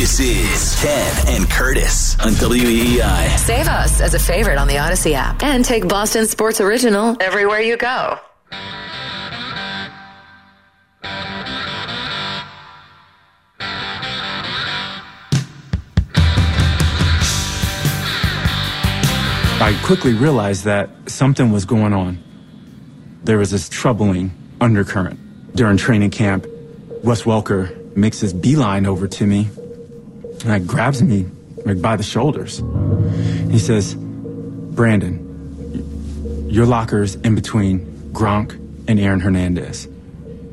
This is Ken and Curtis on WEEI. Save us as a favorite on the Audacy app and take Boston Sports Original everywhere you go. I quickly realized that something was going on. There was this troubling undercurrent. During training camp, Wes Welker makes his beeline over to me and like grabs me like by the shoulders. He says, Brandon, your locker's in between Gronk and Aaron Hernandez.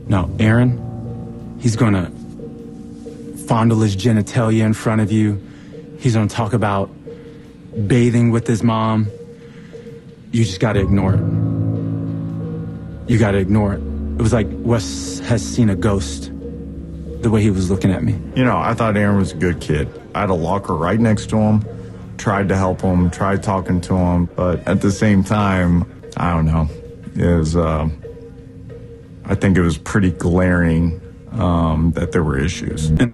Now, Aaron, he's gonna fondle his genitalia in front of you. He's gonna talk about bathing with his mom. You just gotta ignore it. You gotta ignore it. It was like Wes has seen a ghost the way he was looking at me. You know, I thought Aaron was a good kid. I had a locker right next to him, tried to help him, tried talking to him, but at the same time, I don't know. It was, uh, I think it was pretty glaring um, that there were issues. And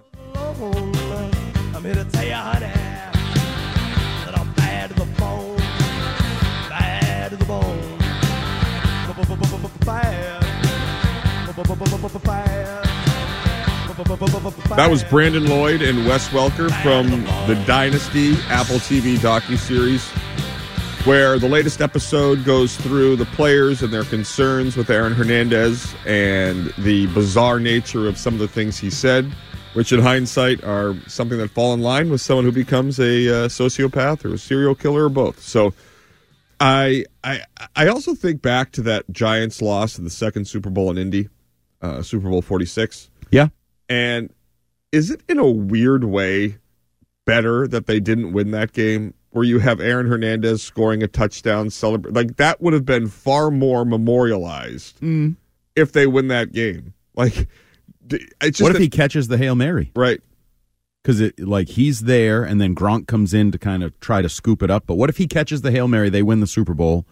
That was Brandon Lloyd and Wes Welker from the Dynasty Apple TV docu-series, where the latest episode goes through the players and their concerns with Aaron Hernandez and the bizarre nature of some of the things he said, which in hindsight are something that fall in line with someone who becomes a uh, sociopath or a serial killer or both. So I I I also think back to that Giants loss in the second Super Bowl in Indy, uh, Super Bowl 46. Yeah. And is it in a weird way better that they didn't win that game? Where you have Aaron Hernandez scoring a touchdown, celebrate like that would have been far more memorialized Mm. if they win that game. Like, it's just What if that- he catches the Hail Mary? right? Because it like he's there, and then Gronk comes in to kind of try to scoop it up. But what if he catches the Hail Mary? They win the Super Bowl.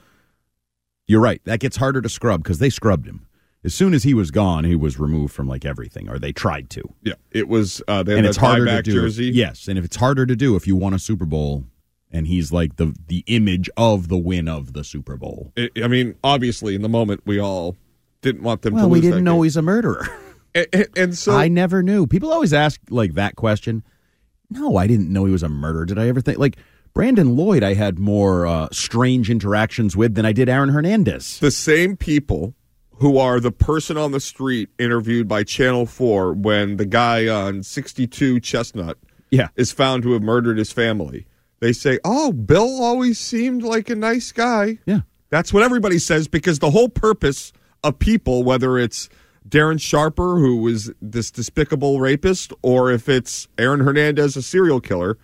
You're right. That gets harder to scrub because they scrubbed him. As soon as he was gone, he was removed from like everything, or they tried to. Yeah, it was. Uh, they had and it's harder to do. jersey. Yes, and if it's harder to do if you won a Super Bowl, and he's like the the image of the win of the Super Bowl. I I mean, obviously, in the moment, we all didn't want them Well, to we didn't know game. he's a murderer. And, and- and so I never knew. People always ask like that question. No, I didn't know he was a murderer. Did I ever think like Brandon Lloyd? I had more uh, strange interactions with than I did Aaron Hernandez. the same people who are the person on the street interviewed by Channel 4 when the guy on 62 Chestnut Yeah, is found to have murdered his family. They say, "Oh, Bill always seemed like a nice guy." yeah. That's what everybody says because the whole purpose of people, whether it's Darren Sharper, who was this despicable rapist, or if it's Aaron Hernandez, a serial killer,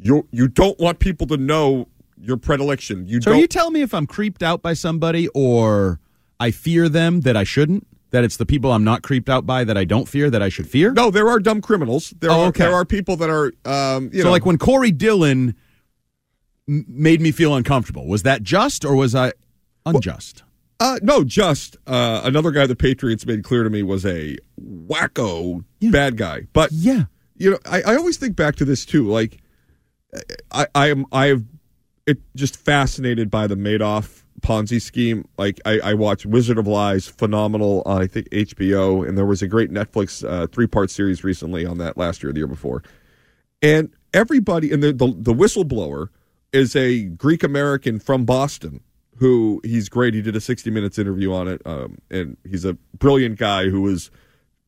you you don't want people to know your predilection. You So are don't. you telling me if I'm creeped out by somebody or I fear them that I shouldn't? That it's the people I'm not creeped out by that I don't fear that I should fear? no, there are dumb criminals. There Oh, are okay. there are people that are um, you so know like when Corey Dillon m- made me feel uncomfortable, was that just or was I unjust? Uh, no, just uh, another guy the Patriots made clear to me was a wacko Yeah. bad guy. But yeah. you know, I, I always think back to this too. Like, I, I am, I have, it just fascinated by the Madoff Ponzi scheme. Like, I, I watched Wizard of Lies, phenomenal. Uh, I think HBO, and there was a great Netflix uh, three part series recently on that last year, or the year before. And everybody, and the the, the whistleblower is a Greek American from Boston. Who he's great. He did a 60 minutes interview on it, um, and he's a brilliant guy who was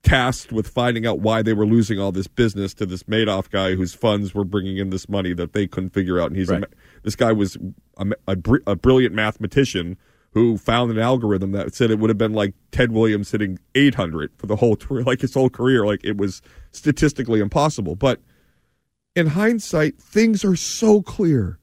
tasked with finding out why they were losing all this business to this Madoff guy whose funds were bringing in this money that they couldn't figure out. And he's a Right. ma- this guy was a, a, br- a brilliant mathematician who found an algorithm that said it would have been like Ted Williams hitting 800 for the whole tour, like his whole career. Like it was statistically impossible. But in hindsight, things are so clear.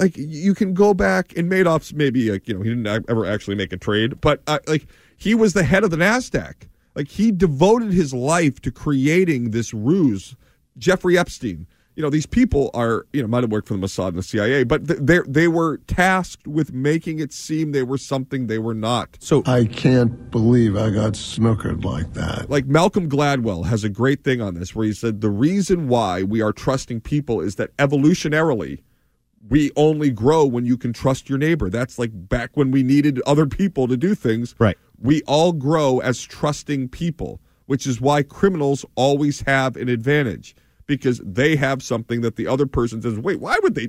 Like you can go back and Madoff's maybe like you know he didn't ever actually make a trade, but uh, like he was the head of the Nasdaq. Like he devoted his life to creating this ruse. Jeffrey Epstein, you know, these people are, you know, might have worked for the Mossad and the CIA, but th- they they were tasked with making it seem they were something they were not. So I can't believe I got snookered like that. Like Malcolm Gladwell has a great thing on this where he said the reason why we are trusting people is that evolutionarily we only grow when you can trust your neighbor. That's like back when we needed other people to do things. Right. We all grow as trusting people, which is why criminals always have an advantage because they have something that the other person says, wait, why would they?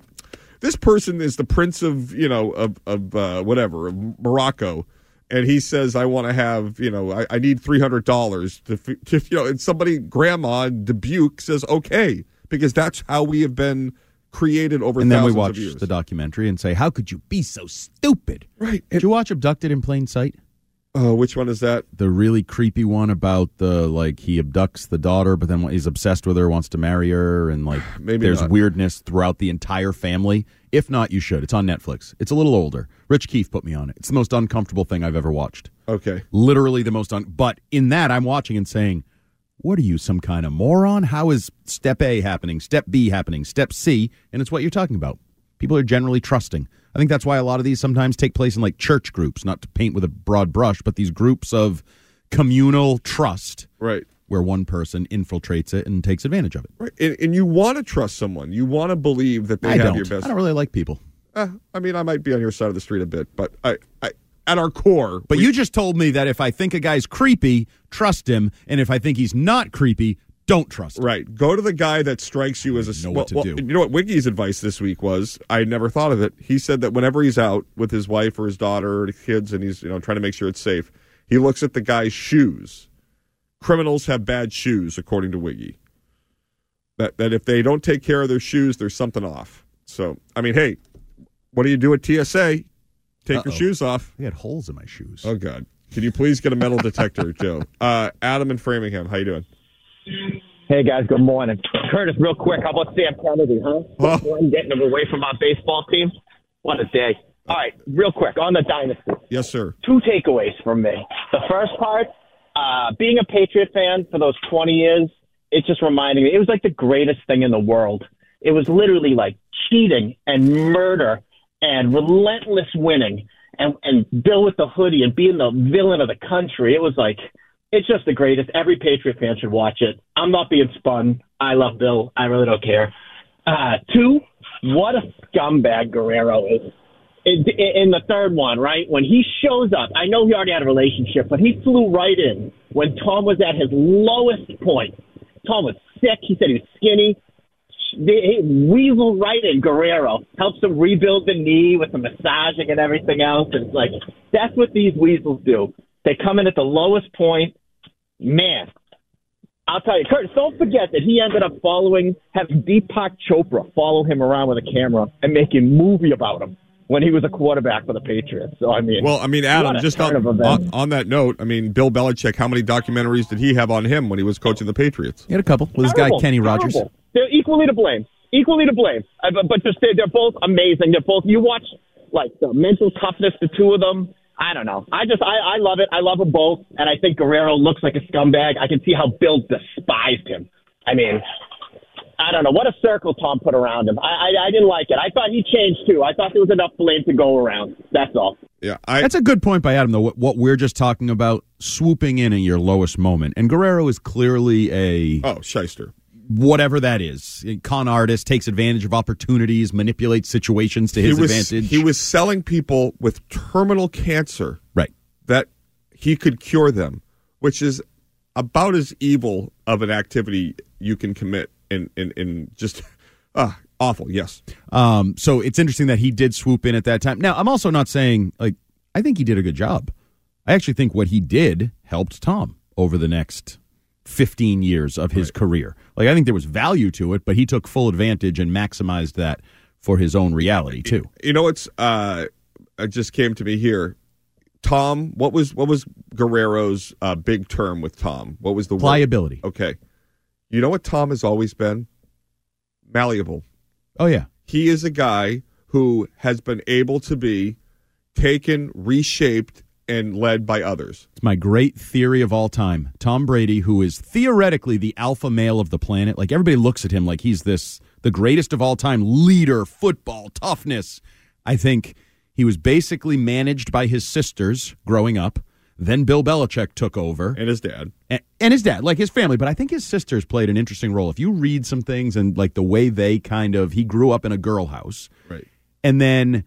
This person is the prince of, you know, of, of uh, whatever, of Morocco. And he says, I want to have, you know, I, I need $300 to, to, you know, and somebody, grandma Dubuque says, okay, because that's how we have been created over and then we watch the documentary and say, "How could you be so stupid?" Right. Did you watch Abducted in Plain Sight? Oh, which one is that? The really creepy one about the like he abducts the daughter, but then he's obsessed with her, wants to marry her, and like Maybe there's not. weirdness throughout the entire family. If not, you should. It's on Netflix. It's a little older. Rich Keefe put me on it. It's the most uncomfortable thing I've ever watched. Okay. Literally the most un. But in that, I'm watching and saying, "What are you, some kind of moron? How is step A happening? Step B happening? Step C?" And it's what you're talking about. People are generally trusting. I think that's why a lot of these sometimes take place in like church groups, not to paint with a broad brush, but these groups of communal trust Right. where one person infiltrates it and takes advantage of it. Right. And, and you want to trust someone. You want to believe that they I have don't. your best. I don't really like people. Uh, I mean, I might be on your side of the street a bit, but I, I at our core, But we- you just told me that if I think a guy's creepy, trust him, and if I think he's not creepy, don't trust him. right, go to the guy that strikes you as a know well, what to well, do. You know what Wiggy's advice this week was? I never thought of it. He said that whenever he's out with his wife or his daughter or kids, and he's you know trying to make sure it's safe, he looks at the guy's shoes. Criminals have bad shoes, according to Wiggy. That that if they don't take care of their shoes, there's something off. So I mean, hey, what do you do at TSA? Take Uh-oh. your shoes off. I had holes in my shoes. Oh God! Can you please get a metal detector, Joe? Uh, Adam in Framingham, how you doing? Hey guys, good morning. Curtis, real quick, how about Sam Kennedy, huh? Oh. One getting him away from our baseball team. What a day. All right, real quick on the dynasty. Yes, sir. Two takeaways from me. The first part, uh, being a Patriot fan for those 20 years, it's just reminding me, it was like the greatest thing in the world. It was literally like cheating and murder and relentless winning and, and Bill with the hoodie and being the villain of the country. It was like, it's just the greatest. Every Patriot fan should watch it. I'm not being spun. I love Bill. I really don't care. Uh, two, what a scumbag Guerrero is. In, in the third one, right? When he shows up, I know he already had a relationship, but he flew right in when Tom was at his lowest point. Tom was sick. He said he was skinny. They, he weasel right in Guerrero, helps him rebuild the knee with the massaging and everything else. And it's like, that's what these weasels do. They come in at the lowest point. Man, I'll tell you, Curtis, don't forget that he ended up following, having Deepak Chopra follow him around with a camera and make a movie about him when he was a quarterback for the Patriots. So, I mean, Well, I mean, Adam, just on, on on that note, I mean, Bill Belichick, how many documentaries did he have on him when he was coaching the Patriots? He had a couple with his guy Terrible, Kenny Rogers. terrible. They're equally to blame. Equally to blame. Uh, but, but just they're, they're both amazing. They're both. You watch like the mental toughness, the two of them. I don't know. I just I, I love it. I love them both, and I think Guerrero looks like a scumbag. I can see how Bill despised him. I mean, I don't know what a circle Tom put around him. I, I I didn't like it. I thought he changed too. I thought there was enough blame to go around. That's all. Yeah, I That's a good point by Adam, though. What, what we're just talking about, swooping in at your lowest moment. And Guerrero is clearly a oh shyster. Whatever that is. Con artist, takes advantage of opportunities, manipulates situations to his he was advantage. he was selling people with terminal cancer right. that he could cure them, which is about as evil of an activity you can commit in in, in just ah awful. Yes, Um, so it's interesting that he did swoop in at that time. Now, I'm also not saying like I think he did a good job. I actually think what he did helped Tom over the next 15 years of his career. Like I think there was value to it, but he took full advantage and maximized that for his own reality too. you know what's uh it just came to me here. Tom, what was what was Guerrero's uh, big term with Tom? What was the word? Pliability. Okay, you know what Tom has always been malleable. Oh yeah. he is a guy who has been able to be taken, reshaped, and led by others. It's my great theory of all time. Tom Brady, who is theoretically the alpha male of the planet, like everybody looks at him like he's this the greatest of all time leader, football, toughness. I think he was basically managed by his sisters growing up. Then Bill Belichick took over. And his dad. and, and his dad, like his family. But I think his sisters played an interesting role. If you read some things and like the way they kind of, he grew up in a girl house. Right. And then he-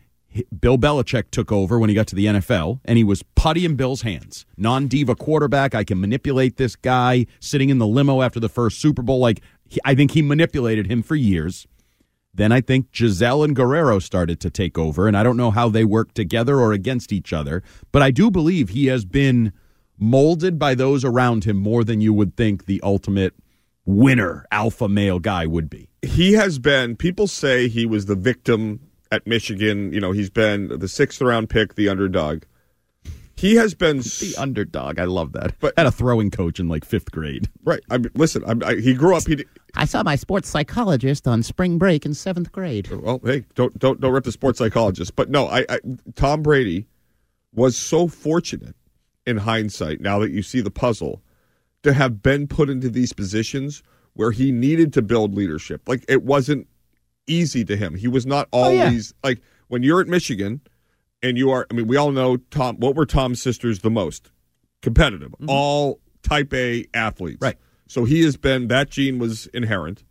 Bill Belichick took over when he got to the NFL, and he was putty in Bill's hands. Non diva quarterback. I can manipulate this guy sitting in the limo after the first Super Bowl. Like, he, I think he manipulated him for years. Then I think Gisele and Guerrero started to take over, and I don't know how they work together or against each other, but I do believe he has been molded by those around him more than you would think the ultimate winner, alpha male guy would be. He has been, people say he was the victim at Michigan. You know, he's been the sixth round pick, the underdog. He has been The underdog. I love that. But- Had a throwing coach in like fifth grade. right. I mean, listen, I, I, he grew up. He I saw my sports psychologist on spring break in seventh grade. Oh, well, hey, don't don't don't rip the sports psychologist. But no, I, I Tom Brady was so fortunate in hindsight. Now that you see the puzzle, to have been put into these positions where he needed to build leadership. Like it wasn't easy to him. He was not oh, yeah. always like when you're at Michigan and you are. I mean, we all know Tom. What were Tom's sisters the most competitive? Mm-hmm. All Type A athletes, Right. So he has been that gene was inherent,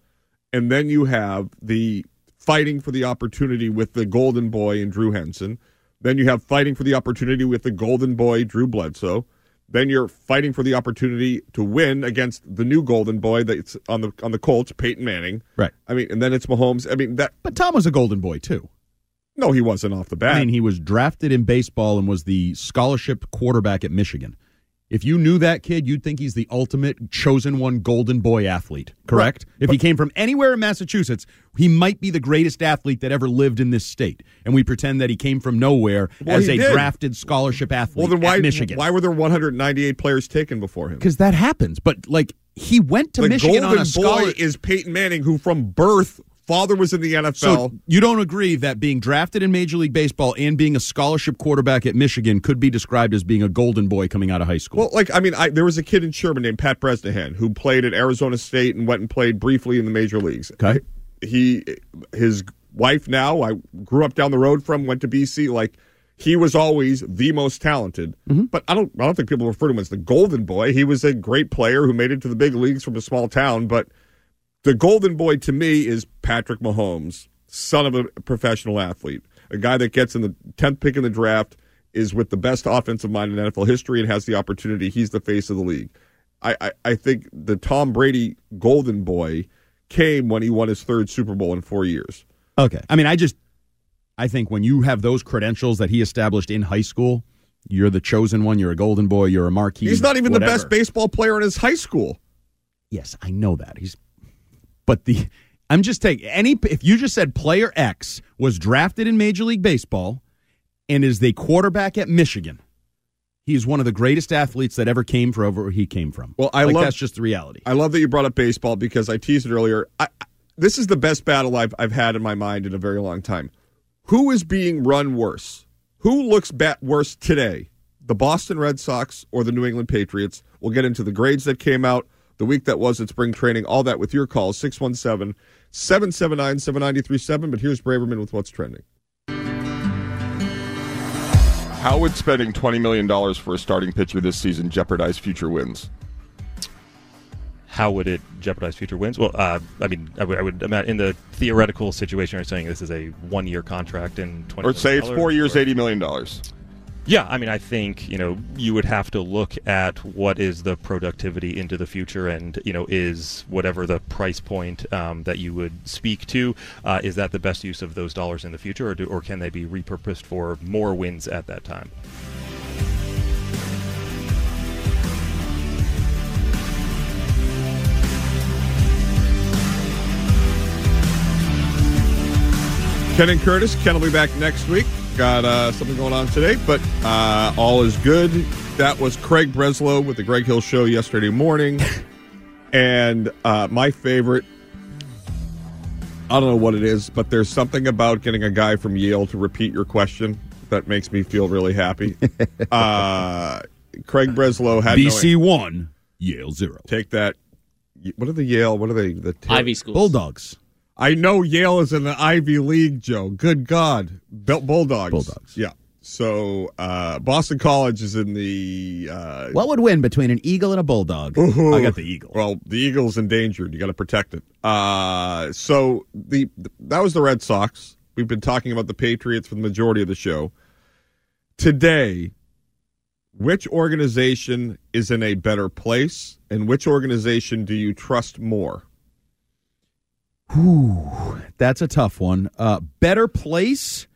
and then you have the fighting for the opportunity with the Golden Boy and Drew Henson. Then you have fighting for the opportunity with the Golden Boy Drew Bledsoe. Then you're fighting for the opportunity to win against the new Golden Boy that's on the on the Colts, Peyton Manning. Right. I mean, and then it's Mahomes. I mean that. But Tom was a golden boy too. No, he wasn't off the bat. I mean, he was drafted in baseball and was the scholarship quarterback at Michigan. If you knew that kid, you'd think he's the ultimate chosen one golden boy athlete, correct? if he came from anywhere in Massachusetts, he might be the greatest athlete that ever lived in this state. And we pretend that he came from nowhere Well, as a did. drafted scholarship athlete well, then why Michigan. why were there 198 players taken before him? Because that happens. But like he went to the Michigan Golden on a scholar. Boy is Peyton Manning, who from birth father was in the NFL. So you don't agree that being drafted in Major League Baseball and being a scholarship quarterback at Michigan could be described as being a golden boy coming out of high school? Well, like I mean, I, there was a kid in Sherman named Pat Bresnahan who played at Arizona State and went and played briefly in the major leagues. Okay. He, his wife now, I grew up down the road from, went to BC. Like he was always the most talented. Mm-hmm. But I don't, I don't think people refer to him as the Golden Boy. He was a great player who made it to the big leagues from a small town. But the Golden Boy to me is Patrick Mahomes, son of a professional athlete, a guy that gets in the tenth pick in the draft, is with the best offensive mind in NFL history, and has the opportunity. He's the face of the league. I, I, I think the Tom Brady Golden Boy came when he won his third Super Bowl in four years. Okay. I mean, I just I think when you have those credentials that he established in high school, you're the chosen one, you're a golden boy, you're a marquee. He's not even the best baseball player in his high school. Yes, I know that. He's but the I'm just taking any if you just said player X was drafted in Major League Baseball and is the quarterback at Michigan. He's one of the greatest athletes that ever came from where he came from. Well, I like love- that's just the reality. I love that you brought up baseball because I teased it earlier. I, I- this is the best battle I've, I've had in my mind in a very long time. Who is being run worse? Who looks bat worse today? The Boston Red Sox or the New England Patriots? We'll get into the grades that came out, the week that was at spring training, all that with your calls 617 779 7937. But here's Braverman with what's trending. How would spending $20 million for a starting pitcher this season jeopardize future wins? How would it jeopardize future wins? Well, uh, I mean, I would, I would imagine in the theoretical situation, you're saying this is a one-year contract in twenty. Or say it's four years, or- $80 million. Yeah, I mean, I think you know you would have to look at what is the productivity into the future, and you know, is whatever the price point um, that you would speak to, uh, is that the best use of those dollars in the future, or do, or can they be repurposed for more wins at that time? Ken and Curtis. Ken will be back next week. Got uh, something going on today, but uh, all is good. That was Craig Breslow with the Greg Hill Show yesterday morning. and uh, my favorite, I don't know what it is, but there's something about getting a guy from Yale to repeat your question that makes me feel really happy. uh, Craig Breslow had no- BC one, Yale zero. Take that. What are the Yale? What are they? The Ivy schools. Bulldogs. I know Yale is in the Ivy League, Joe. Good God, Bulldogs. Bulldogs. Yeah. So uh, Boston College is in the. Uh, What would win between an eagle and a bulldog? I got the Eagle. Well, the Eagles endangered. You got to protect it. Uh, so the that was the Red Sox. We've been talking about the Patriots for the majority of the show. Today, which organization is in a better place, and which organization do you trust more? Whew, that's a tough one. Uh, better place.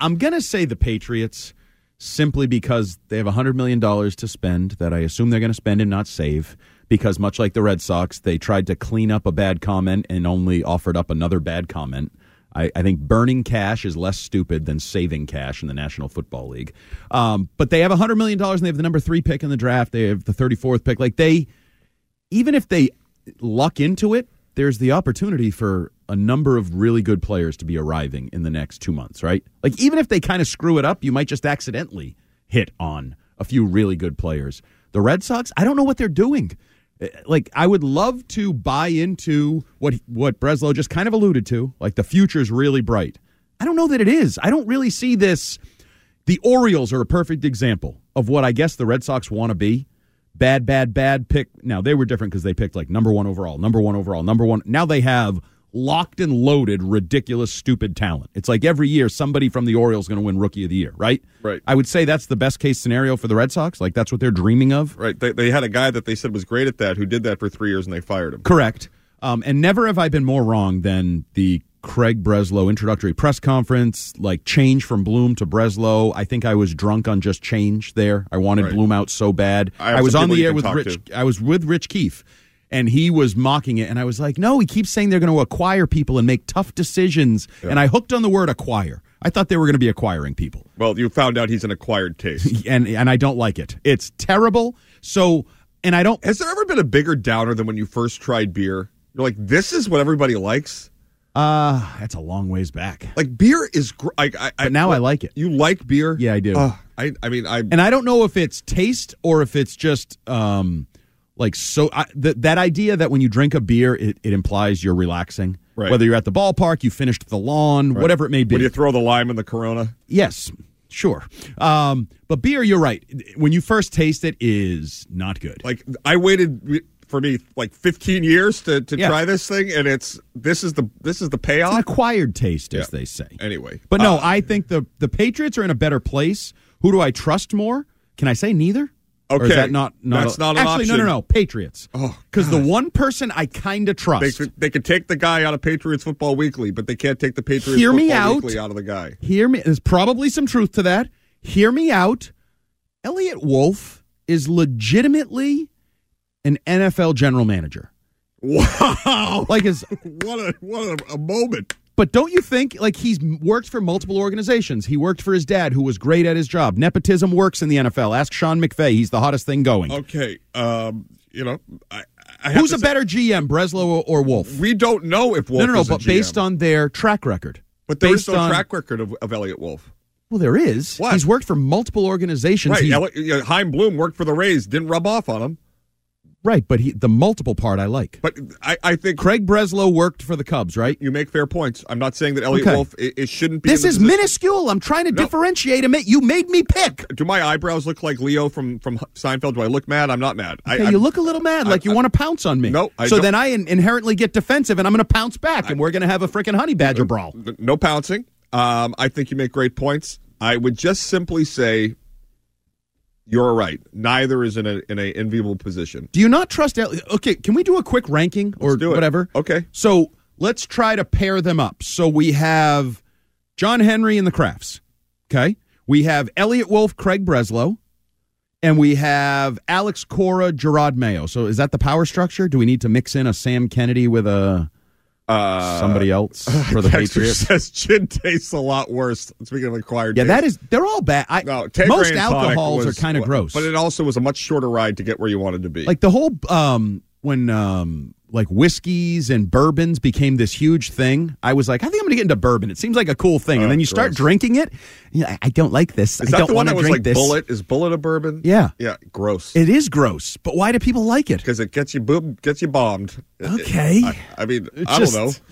I'm gonna say the Patriots, simply because they have hundred million dollars to spend that I assume they're going to spend and not save. Because much like the Red Sox, they tried to clean up a bad comment and only offered up another bad comment. I, I think burning cash is less stupid than saving cash in the National Football League. Um, but they have hundred million dollars and they have the number three pick in the draft. They have the thirty fourth pick. Like they, even if they luck into it, there's the opportunity for a number of really good players to be arriving in the next two months, right? Like, even if they kind of screw it up, you might just accidentally hit on a few really good players. The Red Sox, I don't know what they're doing. Eh, Like, I would love to buy into what what Breslow just kind of alluded to. Like, the future's really bright. I don't know that it is. I don't really see this. The Orioles are a perfect example of what I guess the Red Sox want to be bad, bad, bad pick. Now they were different because they picked like number one overall, number one overall, number one. Now they have locked and loaded, ridiculous, stupid talent. It's like every year somebody from the Orioles is going to win Rookie of the Year, right? Right. I would say that's the best case scenario for the Red Sox. Like that's what they're dreaming of. Right. They, they had a guy that they said was great at that who did that for three years and they fired him. Correct. Um, and never have I been more wrong than the Craig Breslow introductory press conference, like change from Bloom to Breslow. I think I was drunk on just change there. I wanted Right. Bloom out so bad. I I was on the air with Rich. to. I was with Rich Keefe, and he was mocking it, and I was like, "No, he keeps saying they're going to acquire people and make tough decisions." And I hooked on the word acquire. I thought they were going to be acquiring people Well, you found out he's an acquired taste. and and I don't like it. It's terrible. So, and I don't. Has there ever been a bigger downer than when you first tried beer? You're like, this is what everybody likes. Uh that's a long ways back. Like beer is. Gr- I, I, But now I like it. You like beer? Yeah, I do. Uh, I, I mean, I. and I don't know if it's taste or if it's just um like so I, th- that idea that when you drink a beer, it, it implies you're relaxing. Right. Whether you're at the ballpark, you finished the lawn, whatever it may be. When you throw the lime in the Corona. yes, sure. Um, but beer, you're right. When you first taste it, is not good. Like I waited for me like 15 years to, to Yeah. try this thing, and it's this is the this is the It's payoff. an acquired taste, as Yeah. they say. Anyway, But no, uh, I think the the Patriots are in a better place. Who do I trust more? Can I say neither? Or is Okay. that not, not That's a- not an actually no no no Patriots. Oh, because the one person I kind of trust. could, they could take the guy out of Patriots Football Weekly, but they can't take the Patriots Hear Football me out. Weekly out of the guy. Hear me. There's probably some truth to that. Hear me out. Eliot Wolf is legitimately an NFL general manager. Wow! Like is what a what a, a moment. But don't you think like he's worked for multiple organizations? He worked for his dad, who was great at his job. Nepotism works in the NFL. Ask Sean McVay; he's the hottest thing going. Okay, um, you know, I, I Who's a say- better GM, Breslow or, or Wolf? We don't know if Wolf no, no, no. But based on their track record, but there is no on- track record of, of Eliot Wolf. Well, there is. What? He's worked for multiple organizations. Right, He's- Eliot, yeah, Chaim Bloom worked for the Rays, didn't rub off on him. Right. But he, the multiple part I like. But I, I think Craig Breslow worked for the Cubs, right? you make fair points. I'm not saying that Eliot Okay. Wolf it, it shouldn't be. This in the is position- minuscule. I'm trying to No. differentiate him. You made me pick. Do my eyebrows look like Leo from from Seinfeld? Do I look mad? I'm not mad. I, Okay, I'm- you look a little mad, like you want to pounce on me. No, I so don't. then I in- inherently get defensive, and I'm going to pounce back, and we're going to have a freaking honey badger brawl. no pouncing. Um, I think you make great points. I would just simply say you're right. Neither is in a in a enviable position. Do you not trust? El- okay, can we do a quick ranking or Let's do it. whatever? Okay. So let's try to pair them up. So we have John Henry and the Krafts. Okay, we have Eliot Wolf, Craig Breslow, and we have Alex Cora, Jerod Mayo. So is that the power structure? Do we need to mix in a Sam Kennedy with a Uh, somebody else for the Patriots? says gin tastes a lot worse. Speaking of acquired, Yeah, taste. that is. They're all bad. I, no. Most alcohols was- are kind of gross. but it also was a much shorter ride to get where you wanted to be. like the whole um when um like whiskeys and bourbons became this huge thing, I was like, I think I'm going to get into bourbon. It seems like a cool thing. and Oh, then you start drinking it. know, I, don't like this. Is I that don't the one want that to was drink like this. Bulleit? Is Bulleit a bourbon? Yeah. Yeah, gross. It is gross, but why do people like it? Because it gets you boom, gets you bombed. Okay. I, I mean, It's I just- don't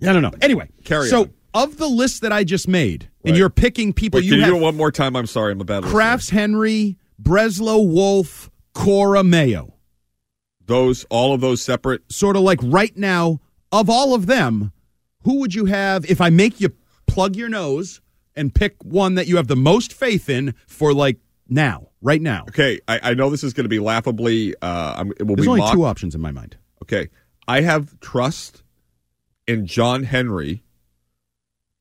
know. I don't know. Anyway, Carry so on. of the list that I just made, and you're picking people Wait, you can you do it one more time? I'm sorry, I'm a bad listener. Krafts Henry, Breslow, Wolf, Cora, Mayo. Those, all of those separate. Sort of like right now, of all of them, who would you have if I make you plug your nose and pick one that you have the most faith in for like now, right now? Okay, I, I know this is going to be laughably. Uh, I'm- it will There's be only mocked. two options in my mind. Okay, I have trust in John Henry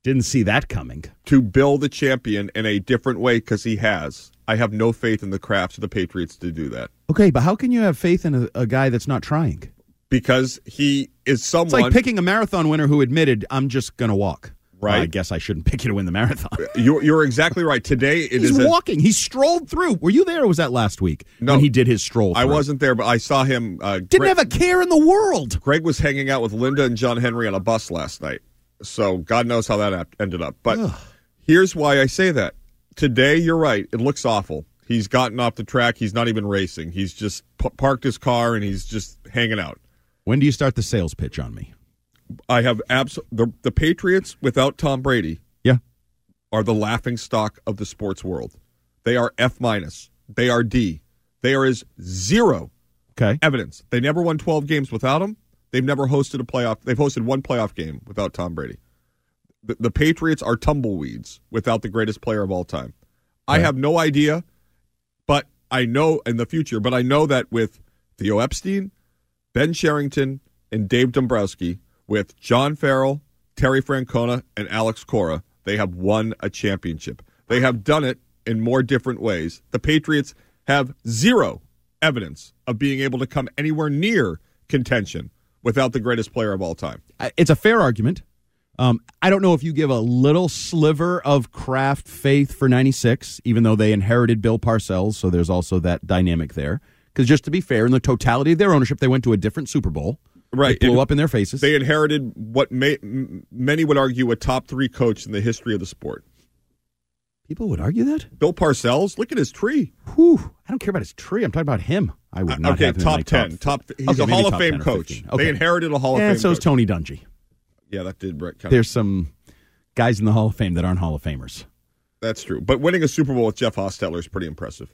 Didn't see that coming. to build a champion in a different way because he has. I have no faith in the Krafts of the Patriots to do that Okay, but how can you have faith in a, a guy that's not trying? because he is someone. It's like picking a marathon winner who admitted, I'm just going to walk. Right. Well, I guess I shouldn't pick you to win the marathon. You're, you're exactly right. Today it He's is a- walking. He strolled through. Were you there or was that last week No. when he did his stroll? I wasn't there, but I saw him. Uh, Didn't Greg, have a care in the world. Greg was hanging out with Linda and John Henry on a bus last night. So God knows how that ended up. But here's why I say that. Today, you're right. It looks awful. He's gotten off the track. He's not even racing. He's just p- parked his car and he's just hanging out. When do you start the sales pitch on me? I have abs- the the Patriots without Tom Brady Yeah. are the laughing stock of the sports world. They are F minus. They are D. They are as zero Okay. evidence. They never won 12 games without him. They've never hosted a playoff. They've hosted one playoff game without Tom Brady. The, the Patriots are tumbleweeds without the greatest player of all time. I have no idea, but I know in the future, but I know that with Theo Epstein, Ben Cherington, and Dave Dombrowski, with John Farrell, Terry Francona, and Alex Cora, they have won a championship. They have done it in more different ways. The Patriots have zero evidence of being able to come anywhere near contention without the greatest player of all time. It's a fair argument. Um, I don't know if you give a little sliver of Kraft faith for 96, even though they inherited Bill Parcells, so there's also that dynamic there. Because just to be fair, in the totality of their ownership, they went to a different Super Bowl. Right. It blew And up in their faces. They inherited what may, many would argue a top three coach in the history of the sport. People would argue that? Bill Parcells, look at his tree. Whew, I don't care about his tree. I'm talking about him. I would not okay, have him in top my 10. Top, he's Okay, a Hall of Fame coach. Okay. They inherited a Hall of Fame, and Fame so is coach. Tony Dungy. Yeah, that did Brett. Kind There's some guys in the Hall of Fame that aren't Hall of Famers. That's true. But winning a Super Bowl with Jeff Hostetler is pretty impressive.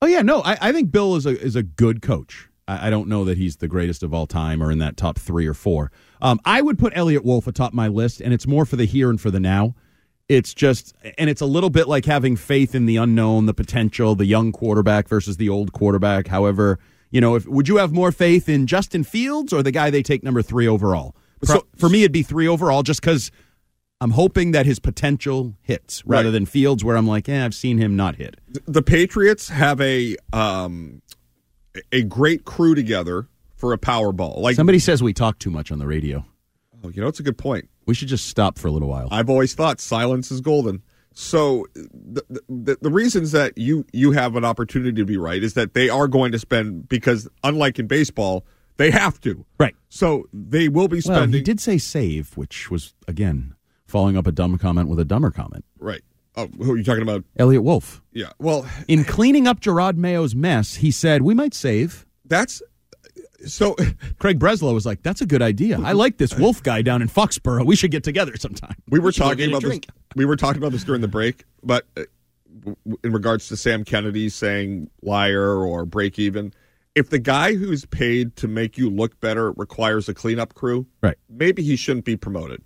Oh yeah, no, I, I think Bill is a is a good coach. I, I don't know that he's the greatest of all time or in that top three or four. Um, I would put Eliot Wolf atop my list, and it's more for the here and for the now. It's just, and it's a little bit like having faith in the unknown, the potential, the young quarterback versus the old quarterback. However, you know, if would you have more faith in Justin Fields or the guy they take number three overall? So- for me, it'd be three overall, just because I'm hoping that his potential hits rather Right. than Fields, where I'm like, eh, I've seen him not hit. The Patriots have a um, a great crew together for a Powerball. Like Somebody says we talk too much on the radio. Oh, you know, it's a good point. We should just stop for a little while. I've always thought silence is golden. So the, the the reasons that you you have an opportunity to be right is that they are going to spend because unlike in baseball, they have to. Right. So they will be Well, spending he did say save, which was again following up a dumb comment with a dumber comment. right. Oh, who are you talking about? Eliot Wolf. Yeah. Well, In cleaning up Jerod Mayo's mess, he said we might save. that's so Craig Breslow was like, "That's a good idea. I like this Wolf guy down in Foxborough. We should get together sometime." we were should go talking about this. drink. We were talking about this during the break, but uh, w- w- in regards to Sam Kennedy saying liar or break even, if the guy who's paid to make you look better requires a cleanup crew, Right. maybe he shouldn't be promoted.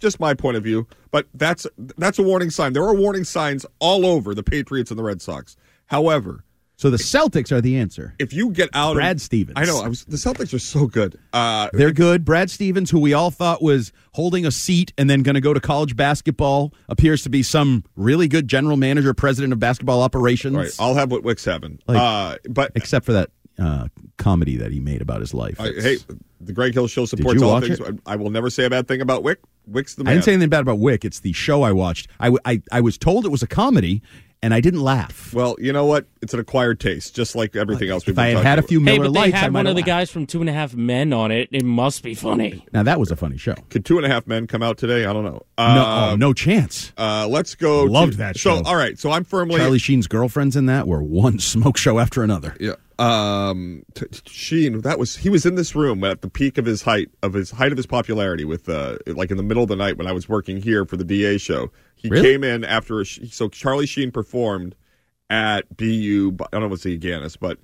Just my point of view, but that's that's a warning sign. There are warning signs all over the Patriots and the Red Sox. However, So the Celtics are the answer. if you get out Brad of, Stevens. I know I was, the Celtics are so good. Uh, They're good. Brad Stevens, who we all thought was holding a seat and then going to go to college basketball, appears to be some really good general manager, president of basketball operations. right, I'll have what Wyc's having. Like- uh, but except for that uh, comedy that he made about his life. I, hey, the Greg Hill Show supports all things. I, I will never say a bad thing about Wyc. Wyc's the man. I didn't say anything bad about Wyc. It's the show I watched. I, I, I was told it was a comedy, and I didn't laugh. Well, you know what? It's an acquired taste, just like everything else. We've If I been had talking had a about. few Hey, Miller but they Lights, I had might one have of the laughed. guys from Two and a Half Men on it. It must be funny. Now that was a funny show. Could Two and a Half Men come out today? I don't know. no, Uh, oh, no chance. Uh, let's go. Loved to, that So, all right. So I'm firmly Charlie Sheen's girlfriends in that were one smoke show after another. Yeah. Um, t- t- Sheen, that was he was in this room at the peak of his height of his height of his popularity with uh like in the middle of the night when I was working here for the DA show. He Really? came in after a sh- so Charlie Sheen performed at BU. I don't know if it's the Agganis, but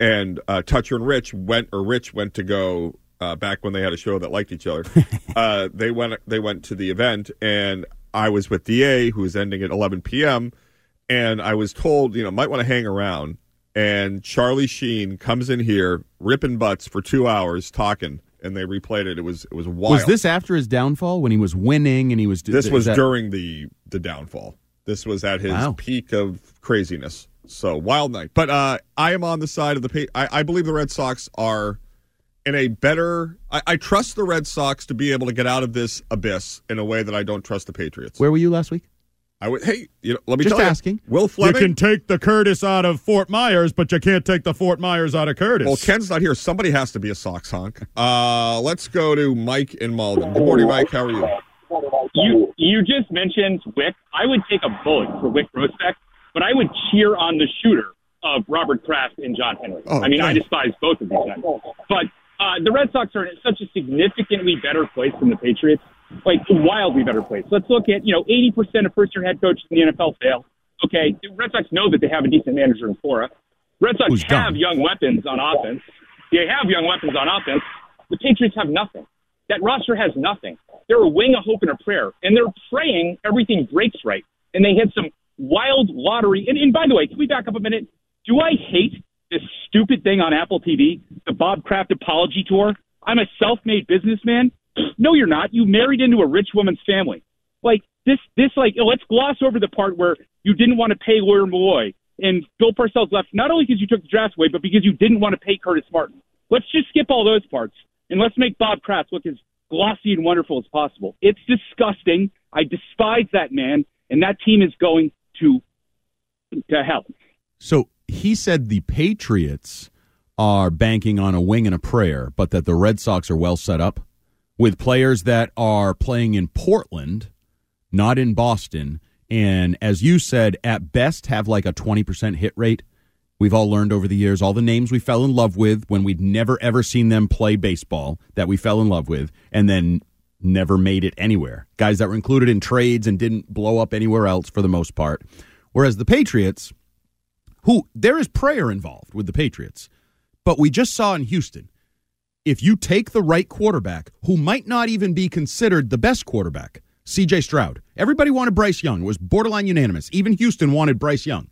and uh, Toucher and Rich went or Rich went to go uh, back when they had a show that liked each other. uh, they went they went to the event and I was with DA who was ending at 11 p.m. and I was told you know might want to hang around. And Charlie Sheen comes in here ripping butts for two hours talking, and they replayed it. It was it was wild. Was this after his downfall when he was winning and he was? Doing This was that- during the the downfall. This was at his Wow. peak of craziness. So wild night. But uh, I am on the side of the. Pa- I, I believe the Red Sox are in a better. I, I trust the Red Sox to be able to get out of this abyss in a way that I don't trust the Patriots. Where were you last week? I would. Hey, you know, let me Just tell asking. you, Will Flemming. You can take the Curtis out of Fort Myers, but you can't take the Fort Myers out of Curtis. Well, Ken's not here. Somebody has to be a Sox honk. Uh, let's go to Mike in Malden. Good morning, Mike. How are you? You you just mentioned Wyc. I would take a bullet for Wyc Grousbeck, but I would cheer on the shooter of Robert Kraft and John Henry. Oh, I mean, I despise both of these guys, But uh, the Red Sox are in such a significantly better place than the Patriots, like a wildly better place. Let's look at you know 80% of first-year head coaches in the NFL fail. Okay, the Red Sox know that they have a decent manager in Flora. Red Sox Who's have dumb. young weapons on offense. They have young weapons on offense. The Patriots have nothing. That roster has nothing. They're a wing, a hope, and a prayer, and they're praying everything breaks right. And they hit some wild lottery. And, and by the way, can we back up a minute? Do I hate this stupid thing on Apple TV, the Bob Kraft apology tour? I'm a self-made businessman. No, you're not. You married into a rich woman's family. Like this, this like oh, let's gloss over the part where you didn't want to pay Lawyer Milloy and Bill Parcells left not only because you took the draft away, but because you didn't want to pay Curtis Martin. Let's just skip all those parts and let's make Bob Kraft look as glossy and wonderful as possible. It's disgusting. I despise that man, and that team is going to to hell. So he said the Patriots are banking on a wing and a prayer, but that the Red Sox are well set up with players that are playing in Portland, not in Boston, and as you said, at best have like a 20% hit rate. We've all learned over the years all the names we fell in love with when we'd never ever seen them play baseball that we fell in love with and then never made it anywhere. Guys that were included in trades and didn't blow up anywhere else for the most part. Whereas the Patriots, who there is prayer involved with the Patriots, but we just saw in Houston, if you take the right quarterback, who might not even be considered the best quarterback, CJ Stroud. Everybody wanted Bryce Young. It was borderline unanimous. Even Houston wanted Bryce Young.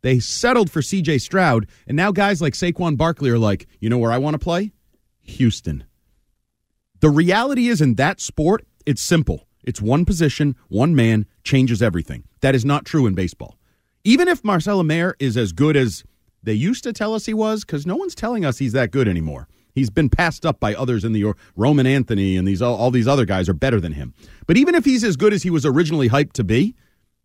They settled for CJ Stroud, and now guys like Saquon Barkley are like, you know where I want to play? Houston. The reality is in that sport, it's simple. It's one position, one man changes everything. That is not true in baseball. Even if Marcelo Mayer is as good as they used to tell us he was, because no one's telling us he's that good anymore. He's been passed up by others in the Roman Anthony and these all, all these other guys are better than him. But even if he's as good as he was originally hyped to be,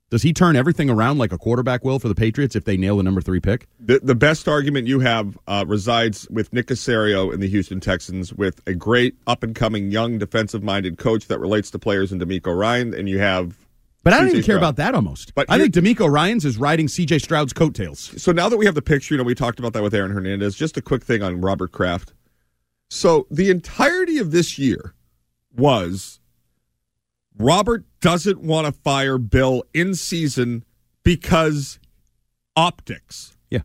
does he turn everything around like a quarterback will for the Patriots if they nail the number three pick? The, the best argument you have uh, resides with Nick Caserio in the Houston Texans, with a great up and coming young defensive minded coach that relates to players in DeMeco Ryan, and you have. But I don't even care Stroud. about that almost. But I think DeMeco Ryans is riding CJ Stroud's coattails. So now that we have the picture, you know, we talked about that with Aaron Hernandez. Just a quick thing on Robert Kraft. So the entirety of this year was Robert doesn't want to fire Bill in season because optics. Yeah.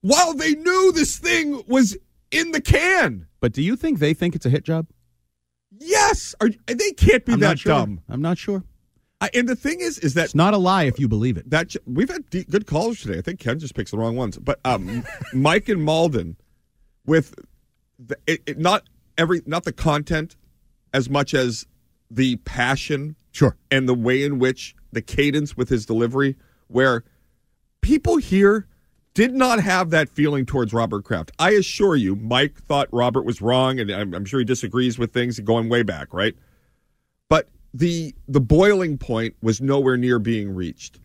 While they knew this thing was in the can. But do you think they think it's a hit job? Yes. Are, they can't be I'm that sure. dumb. I'm not sure. I, and the thing is, is that It's not a lie if you believe it. that we've had de- good callers today. I think Ken just picks the wrong ones. But um, Mike and Malden, with the, it, it, not every not the content as much as the passion, Sure. and the way in which the cadence with his delivery, where people here did not have that feeling towards Robert Kraft. I assure you, Mike thought Robert was wrong, and I'm, I'm sure he disagrees with things going way back, right? But the the boiling point was nowhere near being reached.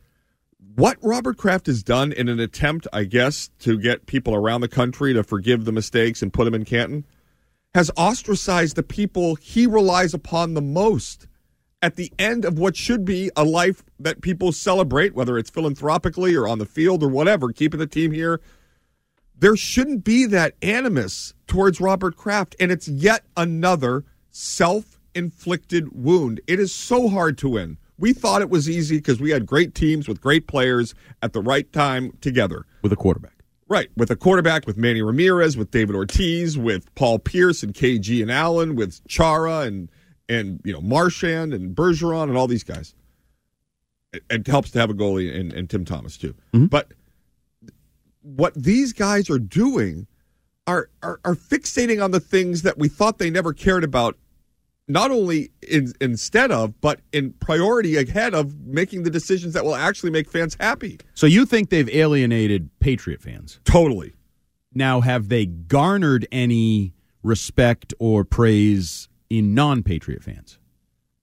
what Robert Kraft has done in an attempt, I guess, to get people around the country to forgive the mistakes and put him in Canton has ostracized the people he relies upon the most at the end of what should be a life that people celebrate, whether it's philanthropically or on the field or whatever, keeping the team here. There shouldn't be that animus towards Robert Kraft, and it's yet another self inflicted wound. It is so hard to win. We thought it was easy because we had great teams with great players at the right time together. with a quarterback. Right, with a quarterback, with Manny Ramirez, with David Ortiz, with Paul Pierce and KG and Allen, with Chara and and you know Marchand and Bergeron and all these guys. It, it helps to have a goalie and, and Tim Thomas too. Mm-hmm. But what these guys are doing are, are are fixating on the things that we thought they never cared about. Not only in, instead of, but in priority ahead of making the decisions that will actually make fans happy. So you think they've alienated Patriot fans? Totally. Now, have they garnered any respect or praise in non-Patriot fans?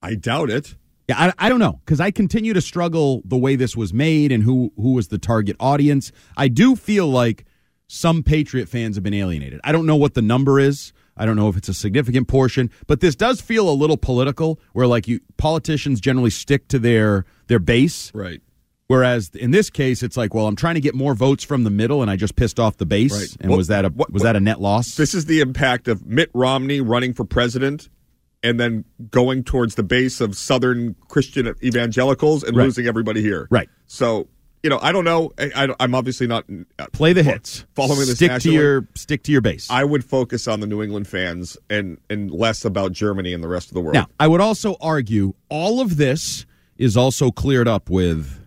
I doubt it. Yeah, I, I don't know because I continue to struggle the way this was made and who who was the target audience. I do feel like some Patriot fans have been alienated. I don't know what the number is. I don't know if it's a significant portion, but this does feel a little political, where like you politicians generally stick to their their base, right? Whereas in this case, it's like, well, I'm trying to get more votes from the middle, and I just pissed off the base. Right. And Well, was that a was that a net loss? This is the impact of Mitt Romney running for president and then going towards the base of Southern Christian evangelicals and Right. losing everybody here. Right. So, you know, I don't know. I, am obviously not uh, Play the hits. following this stick to your stick to your base. I would focus on the New England fans and and less about Germany and the rest of the world. Now, I would also argue all of this is also cleared up with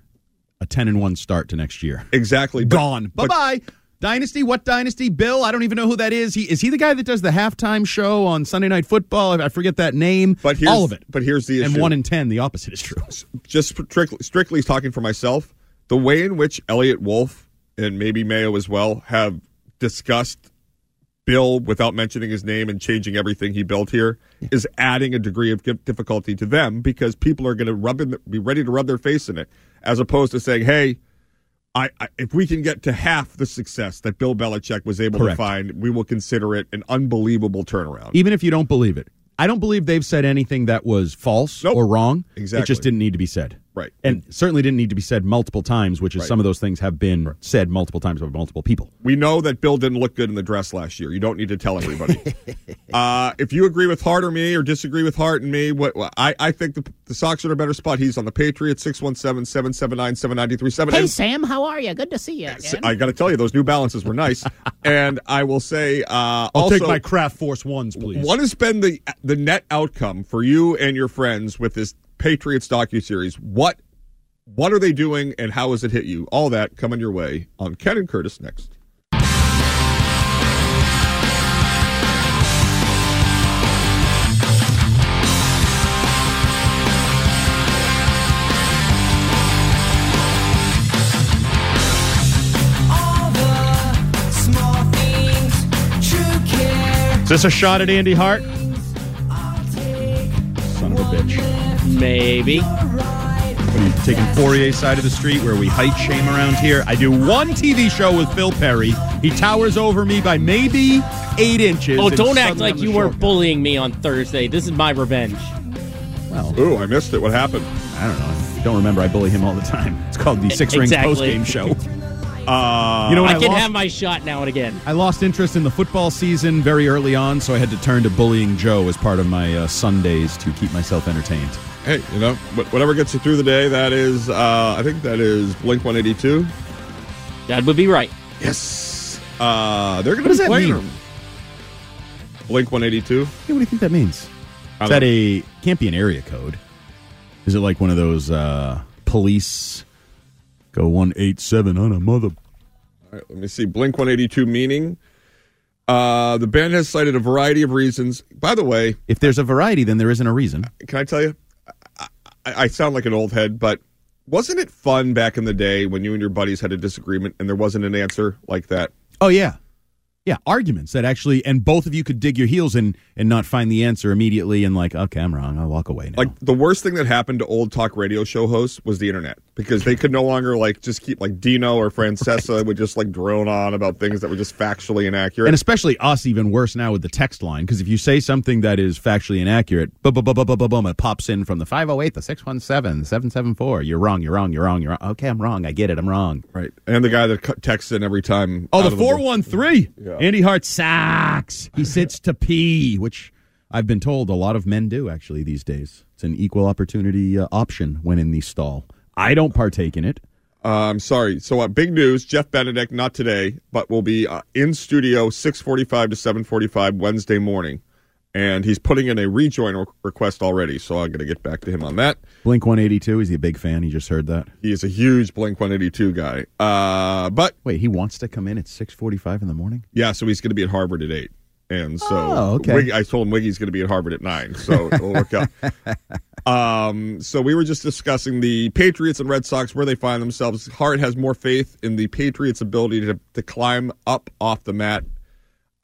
a 10 and 1 start to next year. Exactly. But- Gone. Bye-bye. Dynasty? What dynasty? Bill? I don't even know who that is. He is he the guy that does the halftime show on Sunday Night Football? I forget that name. But here's, all of it. But here's the issue. And 1 in 10, the opposite is true. just strictly, strictly talking for myself, the way in which Eliot Wolf and maybe Mayo as well have discussed Bill without mentioning his name and changing everything he built here is adding a degree of difficulty to them because people are going to rub in, be ready to rub their face in it, as opposed to saying, "Hey, I, I if we can get to half the success that Bill Belichick was able Correct. to find, we will consider it an unbelievable turnaround." Even if you don't believe it. I don't believe they've said anything that was false or wrong. Exactly, It just didn't need to be said. Right. And certainly didn't need to be said multiple times, which is Right. some of those things have been said multiple times by multiple people. We know that Bill didn't look good in the dress last year. You don't need to tell everybody. uh, if you agree with Hart or me or disagree with Hart and me, what, what- I, I think the, the Sox are in a better spot. He's on the Patriots, 617 779 7937. Hey, Sam, how are you? Good to see you again. I got to tell you, those New Balances were nice. and I will say, uh, I'll also, take my Craft Force ones, please. What has been the the net outcome for you and your friends with this Patriots docu series? What what are they doing, and how has it hit you? All that coming your way on Ken and Curtis next. Is this a shot at Andy Hart? Son of a bitch. Maybe. What are you taking Fauria's side of the street where we height shame around here? I do one TV show with Phil Perry. He towers over me by maybe eight inches. Oh, don't act like you were short guy. bullying me on Thursday. This is my revenge. Well, Ooh, I missed it. What happened? I don't know. I don't remember. I bully him all the time. It's called the Six Rings Exactly. Post Game Show. Uh, You know, I I can lost- have my shot now and again. I lost interest in the football season very early on, so I had to turn to bullying Joe as part of my uh, Sundays to keep myself entertained. Hey, you know, whatever gets you through the day, that is, uh, I think that is Blink 182. That would be right. Yes. Uh, they're going to does be that playing mean? Blink 182. Hey, what do you think that means? Is don't that a can't be an area code? Is it like one of those uh, police go one eight seven on a mother? All right, let me see. Blink 182 meaning. Uh, the band has cited a variety of reasons. By the way, If there's a variety, then there isn't a reason. can I tell you? I, I, I sound like an old head, but wasn't it fun back in the day when you and your buddies had a disagreement and there wasn't an answer like that? Oh yeah, yeah. Arguments that actually, and both of you could dig your heels in and not find the answer immediately, and like, okay, I'm wrong. I'll walk away now. Like the worst thing that happened to old talk radio show hosts was the internet. Because they could no longer like just keep like Dino or Francesa would just like drone on about things that were just factually inaccurate. And especially us, even worse now with the text line, because if you say something that is factually inaccurate, boom, boom, boom, boom, boom, boom, it pops in from the 508, the 617, 774. You're wrong, you're wrong, you're wrong, you're wrong. Okay, I'm wrong. I get it. I'm wrong. right. And the guy that texts in every time. Oh, the of blue. 413. Yeah. Andy Hart sacks. He sits to pee, which I've been told a lot of men do actually these days. It's an equal opportunity uh, option when in the stall. I don't partake in it. Uh, I'm sorry. So, uh, big news: Jeff Benedict, not today, but will be uh, in studio 6:45 to 7:45 Wednesday morning, and he's putting in a rejoin re- request already. So, I'm going to get back to him on that. Blink 182. Is he a big fan? He just heard that. He is a huge Blink 182 guy. Uh, but Wait, he wants to come in at 6:45 in the morning. yeah, so he's going to be at Harvard at eight, and so Oh, okay. Wig- I told him Wiggy's going to be at Harvard at nine, so it'll work out. Um, so we were just discussing the Patriots and Red Sox where they find themselves. Hart has more faith in the Patriots' ability to, to climb up off the mat.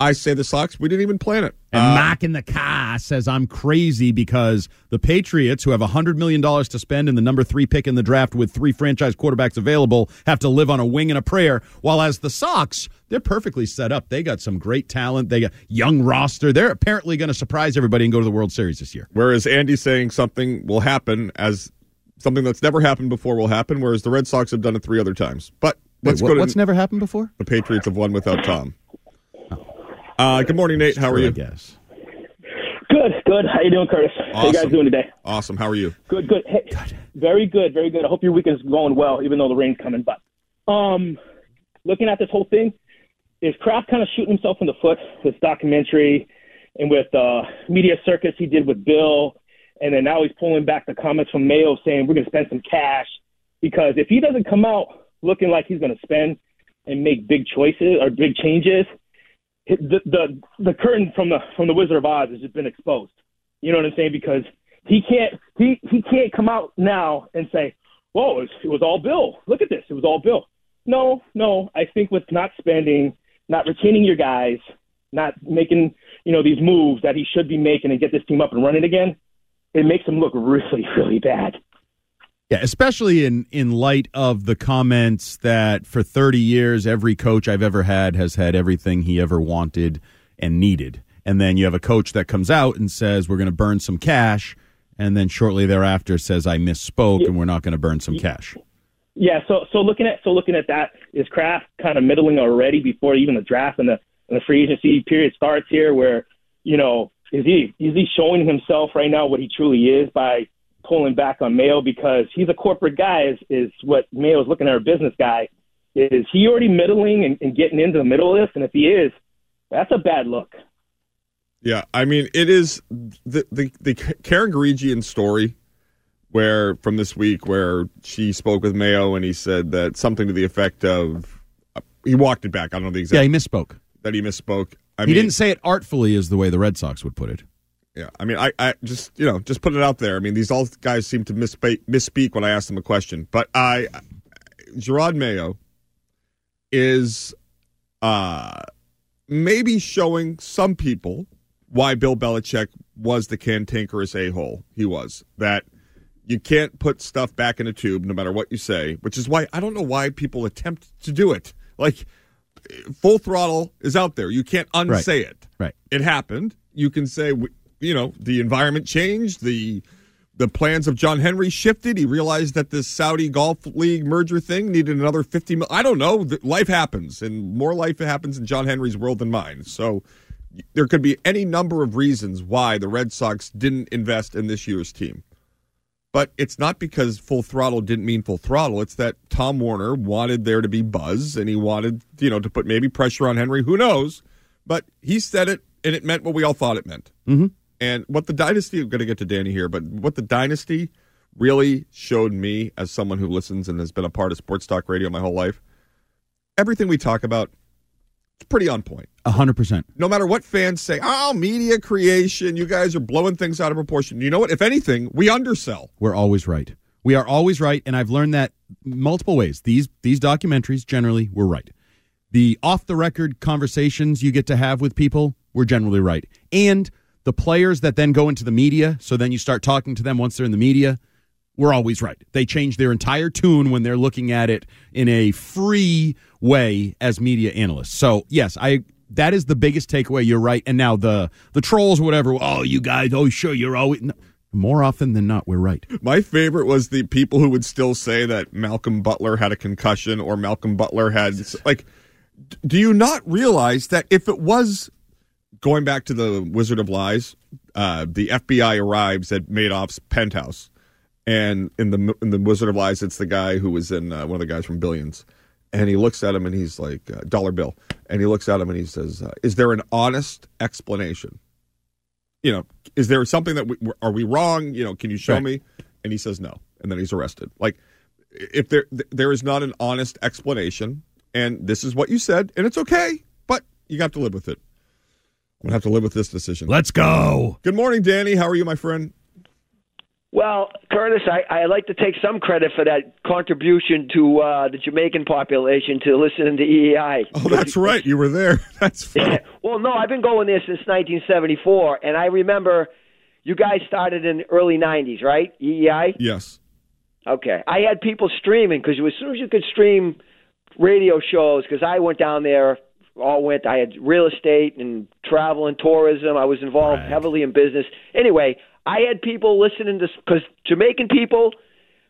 I say the Sox. We didn't even plan it. And Uh, Mac in the car says I'm crazy because the Patriots, who have $100 million to spend in the number three pick in the draft with three franchise quarterbacks available, have to live on a wing and a prayer. While as the Sox, they're perfectly set up. They got some great talent. They got young roster. They're apparently going to surprise everybody and go to the World Series this year. whereas Andy's saying something will happen as something that's never happened before will happen, whereas the Red Sox have done it three other times. But let's go to what's never happened before? the Patriots have won without Tom. Uh, good morning, Nate. How are True, I you? guess. Good, good. How you doing, Curtis? How you guys doing today? Awesome. How are you? Good, good. Hey, very good, very good. I hope your weekend's going well, even though the rain's coming. But um, looking at this whole thing, is Kraft kind of shooting himself in the foot? With this documentary and with uh, media circus he did with Bill, and then now he's pulling back the comments from Mayo saying we're going to spend some cash because if he doesn't come out looking like he's going to spend and make big choices or big changes, the the the curtain from the from the Wizard of Oz has just been exposed. You know what I'm saying? Because he can't he he can't come out now and say, "Whoa, it was, it was all Bill. Look at this, it was all Bill." No, no. I think with not spending, not retaining your guys, not making you know these moves that he should be making and get this team up and running again, it makes him look really really bad. Yeah, especially in in light of the comments that for 30 years every coach I've ever had has had everything he ever wanted and needed. And then you have a coach that comes out and says we're going to burn some cash and then shortly thereafter says I misspoke and we're not going to burn some cash. Yeah, so so looking at so looking at that is Kraft kind of middling already before even the draft and the and the free agency period starts here where you know is he is he showing himself right now what he truly is by pulling back on Mayo because he's a corporate guy is is what Mayo's looking at a business guy is he already middling and, and getting into the middle of this and if he is that's a bad look. Yeah, I mean, it is the the the Karen Guregian story where from this week where she spoke with Mayo and he said that something to the effect of he walked it back. I don't know the exact. Yeah, he misspoke. That he misspoke. I he mean, didn't say it artfully as the way the Red Sox would put it. Yeah, I mean, I, I just you know just put it out there. I mean, these all guys seem to misspeak, misspeak when I ask them a question, but I, Jerod Mayo, is, uh, maybe showing some people why Bill Belichick was the cantankerous a hole he was. That you can't put stuff back in a tube no matter what you say, which is why I don't know why people attempt to do it. Like full throttle is out there. You can't unsay it. Right. It happened. You can say, you know, the environment changed. The the plans of John Henry shifted. He realized that this Saudi Golf League merger thing needed another fifty. Mil- I don't know. Life happens, and more life happens in John Henry's world than mine. So there could be any number of reasons why the Red Sox didn't invest in this year's team. But it's not because full throttle didn't mean full throttle. It's that Tom Werner wanted there to be buzz and he wanted, you know, to put maybe pressure on Henry. Who knows? But he said it and it meant what we all thought it meant. Mm-hmm. And what the dynasty, I'm going to get to Danny here, but what the dynasty really showed me as someone who listens and has been a part of sports talk radio my whole life, everything we talk about, it's pretty on point. A hundred percent. No matter what fans say, oh, media creation, you guys are blowing things out of proportion. You know what? If anything, we undersell. We're always right. We are always right, and I've learned that multiple ways. These these documentaries generally were right. The off the record conversations you get to have with people were generally right. And the players that then go into the media, so then you start talking to them once they're in the media, we're always right. They change their entire tune when they're looking at it in a free way as media analysts. So yes, I that is the biggest takeaway. You're right. And now the the trolls, whatever. Oh, you guys. Oh, sure. You're always. No, more often than not, we're right. My favorite was the people who would still say that Malcolm Butler had a concussion or Malcolm Butler had like. Do you not realize that if it was going back to the Wizard of Lies, uh, the FBI arrives at Madoff's penthouse, and in the in the Wizard of Lies, it's the guy who was in uh, one of the guys from Billions, and he looks at him and he's like uh, Dollar Bill, and he looks at him and he says, uh, "Is there an honest explanation? You know, is there something that we, are we wrong? You know, can you show Right. me?" And he says no, and then he's arrested. Like, if there there is not an honest explanation, and this is what you said, and it's okay, but you have to live with it. I'm gonna have to live with this decision. Let's go. Good morning, Danny. How are you, my friend? Well, Curtis, I, I like to take some credit for that contribution to uh, the Jamaican population to listening to EEI. Oh, that's right. You were there. That's funny. well, no, I've been going there since 1974, and I remember you guys started in the early 90s, right? EEI? Yes. Okay. I had people streaming because as soon as you could stream radio shows, because I went down there all went. I had real estate and travel and tourism. I was involved heavily in business. Anyway, I had people listening to because Jamaican people,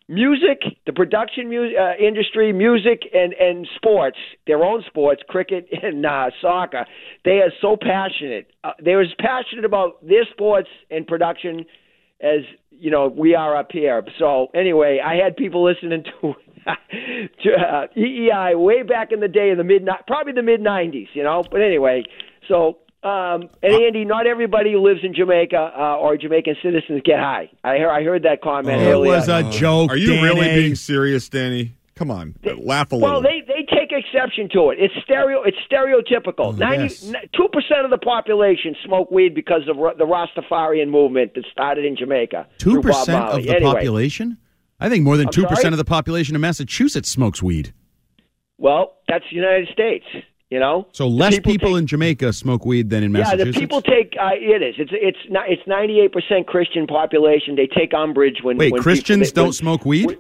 music, the production mu- uh, industry, music and and sports, their own sports, cricket and uh, soccer. They are so passionate. Uh, they're as passionate about their sports and production as you know we are up here. So anyway, I had people listening to uh, EEI way back in the day in the mid probably the mid '90s, you know. But anyway, so um, and Andy, not everybody who lives in Jamaica uh, or Jamaican citizens get high. I heard I heard that comment It earlier. was a joke. Are you Danny. really being serious, Danny? Come on, laugh a little. Well, they they take exception to it. It's stereo. It's stereotypical. Ninety two percent of the population smoke weed because of Ra- the Rastafarian movement that started in Jamaica. Two percent of the Anyway, population? I think more than I'm two percent sorry? of the population of Massachusetts smokes weed. Well, that's the United States. You know. So less people, in Jamaica smoke weed than in Massachusetts? Yeah, the people take. Uh, it is. It's it's not. It's ninety eight percent Christian population. They take umbrage when. Wait, when Christians people, don't when- smoke weed?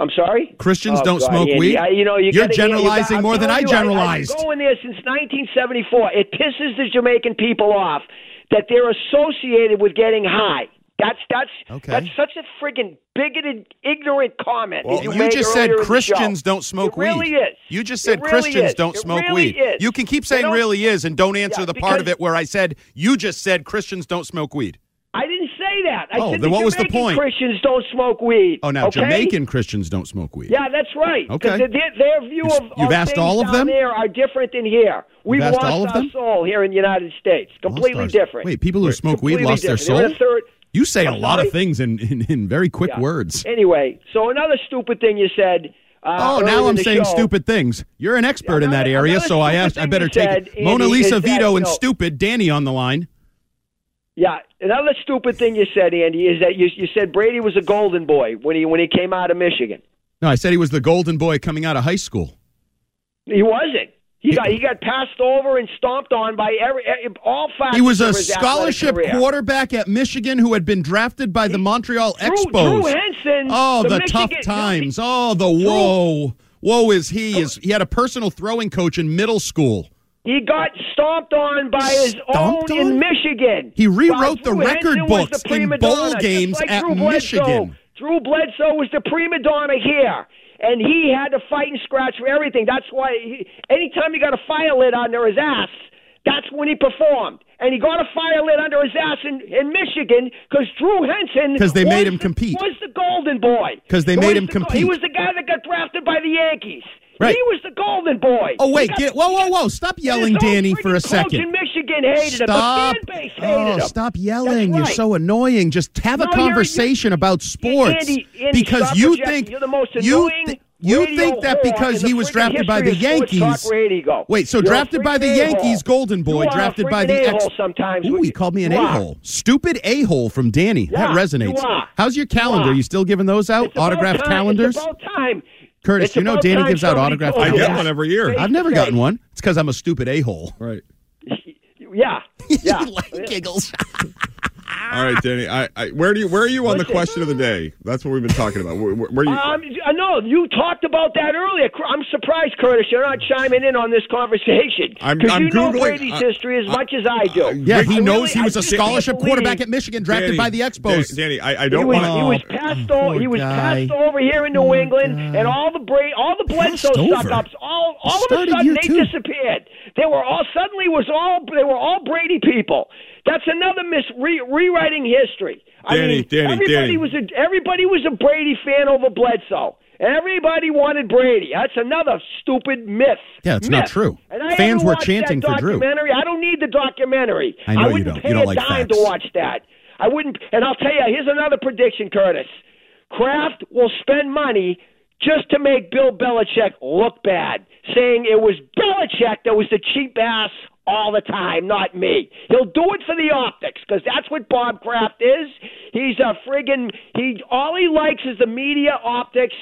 I'm sorry. Christians Oh, don't God, smoke Andy, weed? I, you know, you You're gotta- you- generalizing got- more than I you, generalized. I've been going there since 1974. It pisses the Jamaican people off that they're associated with getting high. That's that's Okay. that's such a friggin' bigoted, ignorant comment. Well, that you, you made just said earlier in the Christians don't smoke it really weed. Is. You just said really Christians is. don't It smoke really weed. is. You can keep saying really is and don't answer Yeah, the part of it where I said you just said Christians don't smoke weed. I didn't say that. I Oh, said then what was the point? Christians don't smoke weed. Oh, now okay? Jamaican Christians don't smoke weed. Yeah, that's right. Okay. Their, their view You've- of, you've asked things all of down them? there are different than here. We've asked lost all of our them? soul here in the United States. Completely different. Wait, people who smoke weed lost their different. They're soul? You say a lot of things in, in, in very quick Yeah. words. Anyway, so another stupid thing you said. Uh, Oh, now I'm saying show- stupid things. You're an expert in that area, so I asked. I better take said, it. Mona Lisa is that, Vito and know- stupid Danny on the line. Yeah, another stupid thing you said, Andy, is that you, you said Brady was a golden boy when he when he came out of Michigan. No, I said he was the golden boy coming out of high school. He wasn't. He got he got passed over and stomped on by every, all facets He was a of his athletic scholarship quarterback at Michigan who had been drafted by the Montreal Drew- Expos. Drew Henson, oh, the the, tough times. Oh, the whoa, whoa! is he. Is he had a personal throwing coach in middle school. He got stomped on by his Stomped own on? in Michigan. He rewrote the record Henson books the in bowl donna, games like at Drew Bledsoe. Michigan. Drew Bledsoe was the prima donna here. And he had to fight and scratch for everything. That's why he, anytime he got a fire lit under his ass, that's when he performed. And he got a fire lit under his ass in, in Michigan because Drew Henson because they was made him the- compete. was the golden boy because they made him the go- He was the guy that got drafted by the Yankees. Right. He was the golden boy. Oh wait, get whoa, whoa, whoa! Stop yelling, Danny, for a second. in Michigan hated him. Stop! The fan base hated Oh, him. stop yelling! You're so annoying. Just have a No, you're- conversation about sports Andy, Andy, because you think You're the most you annoying you think that because he was drafted by the history of sports Yankees. Wait, so You're drafted by the Yankees, a-hole. Golden Boy, You drafted by the ex. sometimes. Ooh, he called me an You a hole. Stupid a hole from Danny. that resonates. How's your calendar? are. You still giving those out? It's Autographed calendars? It's about time. Curtis, It's you know about Danny gives out somebody autographed I get one every year. I've never gotten one. It's because I'm a stupid a hole. Right. Yeah, yeah. giggles. All right, Danny. I, I where do you where are you on the question of the day? That's what we've been talking about. Where, where, you? Um, I know you talked about that earlier. I'm surprised, Curtis, you're not chiming in on this conversation I'm- because I'm you know Googling- Brady's uh, history as much as I do. Yeah, he I knows really- he was a scholarship quarterback at Michigan, drafted Danny, by the Expos. Danny, I, I don't want. he was passed over. He was passed over here in New England, and all the Bra- all the Bledsoe Passed over? suck ups, all all of a sudden they two. disappeared. They were all suddenly was all they were all Brady people. That's another mis re- rewriting history. I Danny, mean, Danny, everybody Danny. was a everybody was a Brady fan over Bledsoe. Everybody wanted Brady. That's another stupid myth. Yeah, it's Myth. not true. And I Fans were chanting that for Drew. documentary. I don't need the documentary. I know you wouldn't don't. pay You don't a like dime facts. to watch that. I wouldn't. And I'll tell you, here's another prediction, Curtis. Kraft will spend money just to make Bill Belichick look bad, saying it was Belichick that was the cheap ass all the time, not me. He'll do it for the optics because that's what Bob Kraft is. He's a friggin' he. All he likes is the media optics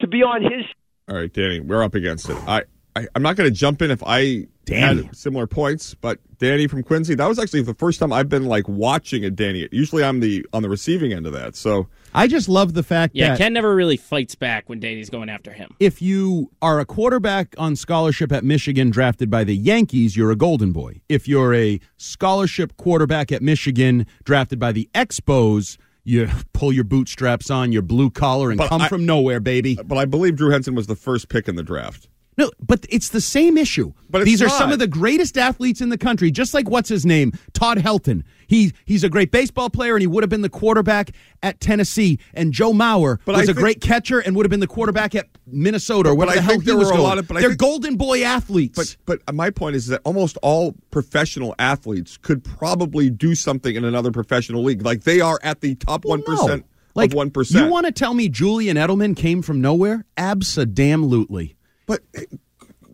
to be on his All right, Danny, we're up against it. I, I I'm not going to jump in if I Danny. had similar points, but Danny from Quincy, that was actually the first time I've been like watching a Danny. Usually, I'm the on the receiving end of that. So I just love the fact Yeah, that Ken never really fights back when Danny's going after him. if you are a quarterback on scholarship at Michigan drafted by the Yankees, you're a golden boy. If you're a scholarship quarterback at Michigan drafted by the Expos, you pull your bootstraps on, your blue collar, and But come I- from nowhere, baby. but I believe Drew Henson was the first pick in the draft. No, but it's the same issue. But it's these are some of the greatest athletes in the country. Just like what's his name, Todd Helton. He he's a great baseball player, and he would have been the quarterback at Tennessee. And Joe Mauer But was I a think- great catcher and would have been the quarterback at Minnesota or But whatever I the hell he was were a going. lot of- but They're think- golden boy athletes. But but my point is that almost all professional athletes could probably do something in another professional league. Like they are at the top one No. like one percent. You want to tell me Julian Edelman came from nowhere? Absolutely. But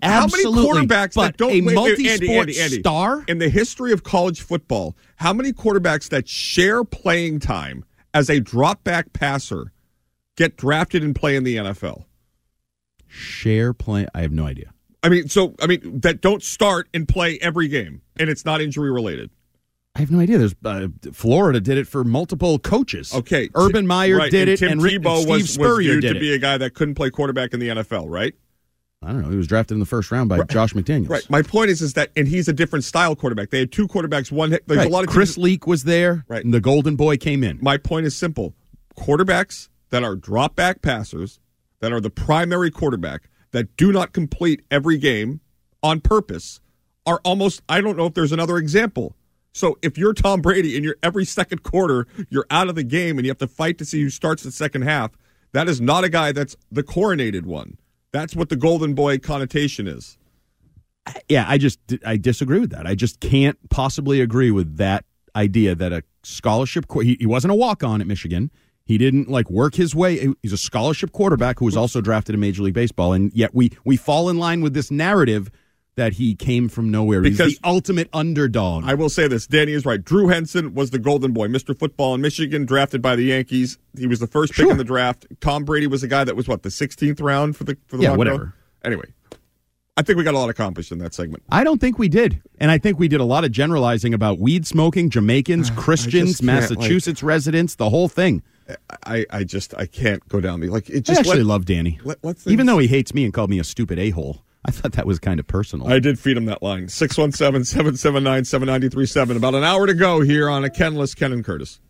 Absolutely. How many quarterbacks but that don't a wait, multi-sport Andy, Andy, Andy, star? in the history of college football? How many quarterbacks that share playing time as a drop back passer get drafted and play in the NFL? Share play. I have no idea. I mean, so I mean that don't start and play every game, and it's not injury related. I have no idea. There's uh, Florida did it for multiple coaches. Okay, Urban Meyer right, did and it, Tim and Tebow Steve was, was Spurrier viewed did to it. be a guy that couldn't play quarterback in the NFL, right? I don't know. He was drafted in the first round by Josh McDaniels. Right. My point is, is that, and he's a different style quarterback. They had two quarterbacks. One, there's Right. a lot of Chris teams- Leak was there, Right. and the Golden Boy came in. My point is simple: quarterbacks that are drop back passers, that are the primary quarterback, that do not complete every game on purpose, are almost. I don't know if there's another example. So if you're Tom Brady and you're every second quarter you're out of the game and you have to fight to see who starts the second half, that is not a guy that's the coronated one. That's what the golden boy connotation is. Yeah, I just I disagree with that. I just can't possibly agree with that idea that a scholarship he, he wasn't a walk on at Michigan. He didn't like work his way. He's a scholarship quarterback who was also drafted in Major League Baseball, and yet we we fall in line with this narrative that he came from nowhere. Because- He's the ultimate underdog. I will say this: Danny is right. Drew Henson was the golden boy, Mr. Football in Michigan, drafted by the Yankees. He was the first pick Sure. in the draft. Tom Brady was the guy that was what the 16th round for the for the Yeah, Buffalo? whatever. Anyway, I think we got a lot accomplished in that segment. I don't think we did. And I think we did a lot of generalizing about weed smoking, Jamaicans, Christians, can't, like- Massachusetts residents, the whole thing. I, I just I can't go down the like it I just actually let- love Danny. let- let Even though he hates me and called me a stupid a hole, I thought that was kind of personal. I did feed him that line 617 779 7937. About an hour to go here on a Kenless Ken and Curtis.